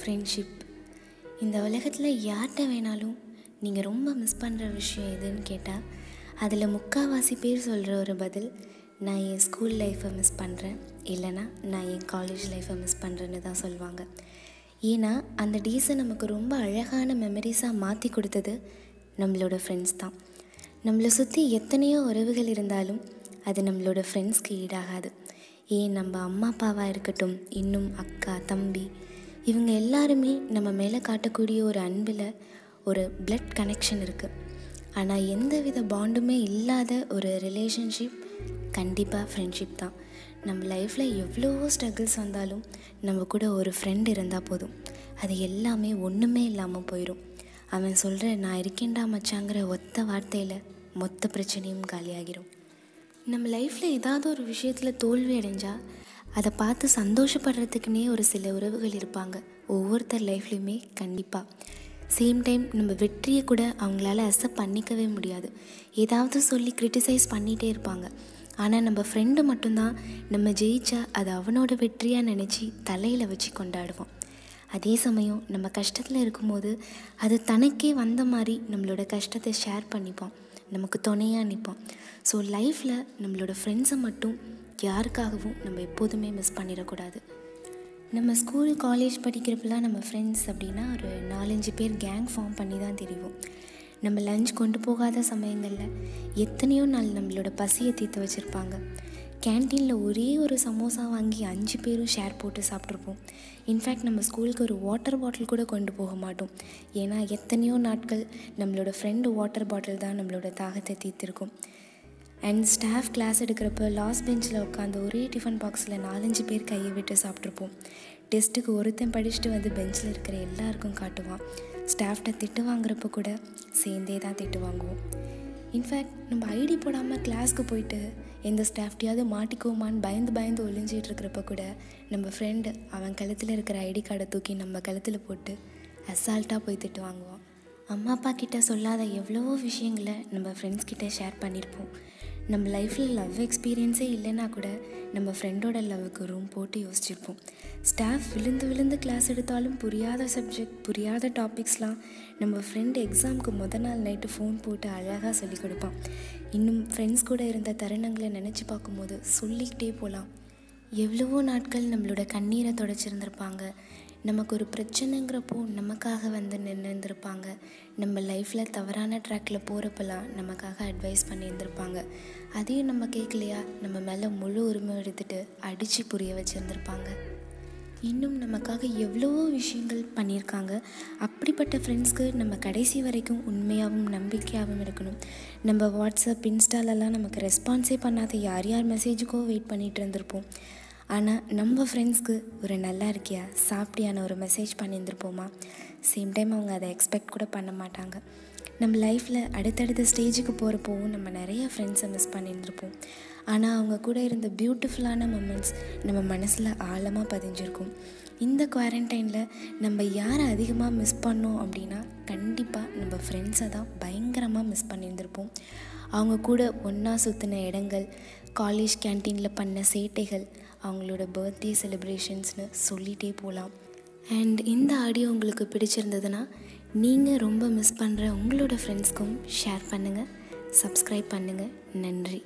Friendship இந்த உலகத்தில் யார்கிட்ட வேணாலும் நீங்கள் ரொம்ப மிஸ் பண்ணுற விஷயம் எதுன்னு கேட்டால் அதில் முக்கால்வாசி பேர் சொல்கிற ஒரு பதில் நான் என் ஸ்கூல் லைஃப்பை மிஸ் பண்ணுறேன் இல்லைனா நான் என் காலேஜ் லைஃப்பை மிஸ் பண்ணுறேன்னு தான் சொல்லுவாங்க ஏன்னா அந்த டேஸை நமக்கு ரொம்ப அழகான மெமரிஸாக மாற்றி கொடுத்தது நம்மளோட ஃப்ரெண்ட்ஸ் தான். நம்மளை சுற்றி எத்தனையோ உறவுகள் இருந்தாலும் அது நம்மளோட ஃப்ரெண்ட்ஸ்க்கு ஈடாகாது. ஏன் நம்ம அம்மா அப்பாவாக இருக்கட்டும் இன்னும் அக்கா தம்பி இவங்க எல்லாருமே நம்ம மேலே காட்டக்கூடிய ஒரு அன்பில் ஒரு பிளட் கனெக்ஷன் இருக்குது ஆனால் எந்த வித பாண்டுமே இல்லாத ஒரு ரிலேஷன்ஷிப் கண்டிப்பாக ஃப்ரெண்ட்ஷிப் தான். நம்ம லைஃப்பில் எவ்வளவோ ஸ்ட்ரகிள்ஸ் வந்தாலும் நம்ம கூட ஒரு ஃப்ரெண்ட் இருந்தால் போதும். அது எல்லாமே ஒன்றுமே இல்லாமல் போயிடும் அவன் சொல்கிற நான் இருக்கேன்டா மச்சாங்கிற ஒத்த வார்த்தையில் மொத்த பிரச்சனையும் காலியாகிடும் நம்ம லைஃப்பில் ஏதாவது ஒரு விஷயத்தில் தோல்வி அடைஞ்சால் அதை பார்த்து சந்தோஷப்படுறதுக்குனே ஒரு சில உறவுகள் இருப்பாங்க. ஒவ்வொருத்தர் லைஃப்லையுமே கண்டிப்பாக சேம் டைம் நம்ம வெற்றியை கூட அவங்களால அக்செப்ட் பண்ணிக்கவே முடியாது. ஏதாவது சொல்லி க்ரிட்டிசைஸ் பண்ணிகிட்டே இருப்பாங்க. ஆனால் நம்ம ஃப்ரெண்டு மட்டும்தான் நம்ம ஜெயிச்சா அது அவனோட வெற்றியாக நினச்சி தலையில் வச்சு கொண்டாடுவோம். அதே சமயம் நம்ம கஷ்டத்தில் இருக்கும்போது அது தனக்கே வந்த மாதிரி நம்மளோட கஷ்டத்தை ஷேர் பண்ணிப்போம். நமக்கு துணையாக நிற்போம் ஸோ லைஃப்பில் நம்மளோட ஃப்ரெண்ட்ஸை மட்டும் யாருக்காகவும் நம்ம எப்போதுமே மிஸ் பண்ணிடக்கூடாது. நம்ம ஸ்கூல் காலேஜ் படிக்கிறப்பெல்லாம் நம்ம ஃப்ரெண்ட்ஸ் அப்படின்னா ஒரு நாலஞ்சு பேர் கேங் ஃபார்ம் பண்ணி தான் தெரியும் நம்ம லஞ்ச் கொண்டு போகாத சமயங்களில் எத்தனையோ நாள் நம்மளோட பசியை தீர்த்து வச்சுருப்பாங்க. கேன்டீனில் ஒரே ஒரு சமோசா வாங்கி அஞ்சு பேரும் ஷேர் போட்டு சாப்பிட்ருப்போம் இன்ஃபேக்ட் நம்ம ஸ்கூலுக்கு ஒரு வாட்டர் பாட்டில் கூட கொண்டு போக மாட்டோம். ஏன்னா எத்தனையோ நாட்கள் நம்மளோட ஃப்ரெண்டு வாட்டர் பாட்டில் தான் நம்மளோட தாகத்தை தீர்த்திருக்கும். அண்ட் ஸ்டாஃப் கிளாஸ் எடுக்கிறப்ப லாஸ்ட் பெஞ்சில் உட்காந்து ஒரே டிஃபன் பாக்ஸில் நாலஞ்சு பேர் கையை விட்டு சாப்பிட்ருப்போம். டெஸ்ட்டுக்கு ஒருத்தன் படிச்சுட்டு வந்து பெஞ்சில் இருக்கிற எல்லாருக்கும் காட்டுவான். ஸ்டாஃப்கிட்ட திட்டு வாங்குறப்ப கூட சேர்ந்தே தான் திட்டு வாங்குவோம். இன்ஃபேக்ட் நம்ம ஐடி போடாமல் கிளாஸ்க்கு போயிட்டு எந்த ஸ்டாஃப்டையாவது மாட்டிக்குவோமான்னு பயந்து பயந்து ஒளிஞ்சிட்டு இருக்கிறப்ப கூட நம்ம ஃப்ரெண்டு அவன் கழுத்தில் இருக்கிற ஐடி கார்டை தூக்கி நம்ம கழுத்தில் போட்டு அசால்ட்டாக போய் திட்டு வாங்குவான். அம்மா அப்பா கிட்ட சொல்லாத எவ்வளவோ விஷயங்களை நம்ம ஃப்ரெண்ட்ஸ் கிட்ட ஷேர் பண்ணியிருப்போம் நம்ம லைஃப்பில் லவ் எக்ஸ்பீரியன்ஸே இல்லைன்னா கூட நம்ம ஃப்ரெண்டோட லவ்வுக்கு ரூம் போட்டு யோசிச்சிருப்போம். ஸ்டாஃப் விழுந்து விழுந்து கிளாஸ் எடுத்தாலும் புரியாத சப்ஜெக்ட் புரியாத டாபிக்ஸ்லாம் நம்ம ஃப்ரெண்டு எக்ஸாமுக்கு முத நாள் நைட்டு ஃபோன் போட்டு அழகாக சொல்லி கொடுப்பான். இன்னும் ஃப்ரெண்ட்ஸ் கூட இருந்த தருணங்களை நினச்சி பார்க்கும்போது சொல்லிக்கிட்டே போகலாம் எவ்வளவோ நாட்கள் நம்மளோட கண்ணீரை தொடச்சிருந்திருப்பாங்க. நமக்கு ஒரு பிரச்சனைங்கிறப்போ நமக்காக வந்து நின்றுருந்துருப்பாங்க. நம்ம லைஃப்பில் தவறான ட்ராக்கில் போகிறப்பெல்லாம் நமக்காக அட்வைஸ் பண்ணியிருந்திருப்பாங்க. அதையும் நம்ம கேட்கலையா நம்ம மேலே முழு உரிமை எடுத்துகிட்டு அடித்து புரிய வச்சுருந்துருப்பாங்க. இன்னும் நமக்காக எவ்வளவோ விஷயங்கள் பண்ணியிருக்காங்க. அப்படிப்பட்ட ஃப்ரெண்ட்ஸ்க்கு நம்ம கடைசி வரைக்கும் உண்மையாகவும் நம்பிக்கையாகவும் இருக்கணும். நம்ம வாட்ஸ்அப் இன்ஸ்டாலெல்லாம் நமக்கு ரெஸ்பான்ஸே பண்ணாத யார் யார் மெசேஜுக்கோ வெயிட் பண்ணிகிட்டு இருந்திருப்போம். ஆனால் நம்ம ஃப்ரெண்ட்ஸ்க்கு ஒரு நல்லா இருக்கியா? சாப்பிட்டியான ஒரு மெசேஜ் பண்ணியிருந்துருப்போமா? சேம் டைம் அவங்க அதை எக்ஸ்பெக்ட் கூட பண்ண மாட்டாங்க. நம்ம லைஃப்பில் அடுத்தடுத்த ஸ்டேஜுக்கு போகிறப்போவும் நம்ம நிறைய ஃப்ரெண்ட்ஸை மிஸ் பண்ணியிருந்துருப்போம். ஆனால் அவங்க கூட இருந்த பியூட்டிஃபுல்லான மூமெண்ட்ஸ் நம்ம மனசில் ஆழமாக பதிஞ்சிருக்கும். இந்த குவாரண்டைனில் நம்ம யாரை அதிகமாக மிஸ் பண்ணோம் அப்படின்னா கண்டிப்பாக நம்ம ஃப்ரெண்ட்ஸை தான் பயங்கரமாக மிஸ் பண்ணியிருந்திருப்போம். அவங்க கூட ஒன்றா சுற்றின இடங்கள் காலேஜ் கேன்டீனில் பண்ண சேட்டைகள் அவங்களோட பர்த்டே செலிப்ரேஷன்ஸ்னு சொல்லிகிட்டே போகலாம் அண்ட் இந்த ஆடியோ உங்களுக்கு பிடிச்சிருந்ததுன்னா நீங்கள் ரொம்ப மிஸ் பண்ணுற உங்களோட ஃப்ரெண்ட்ஸ்க்கும் ஷேர் பண்ணுங்கள் சப்ஸ்கிரைப் பண்ணுங்கள் நன்றி.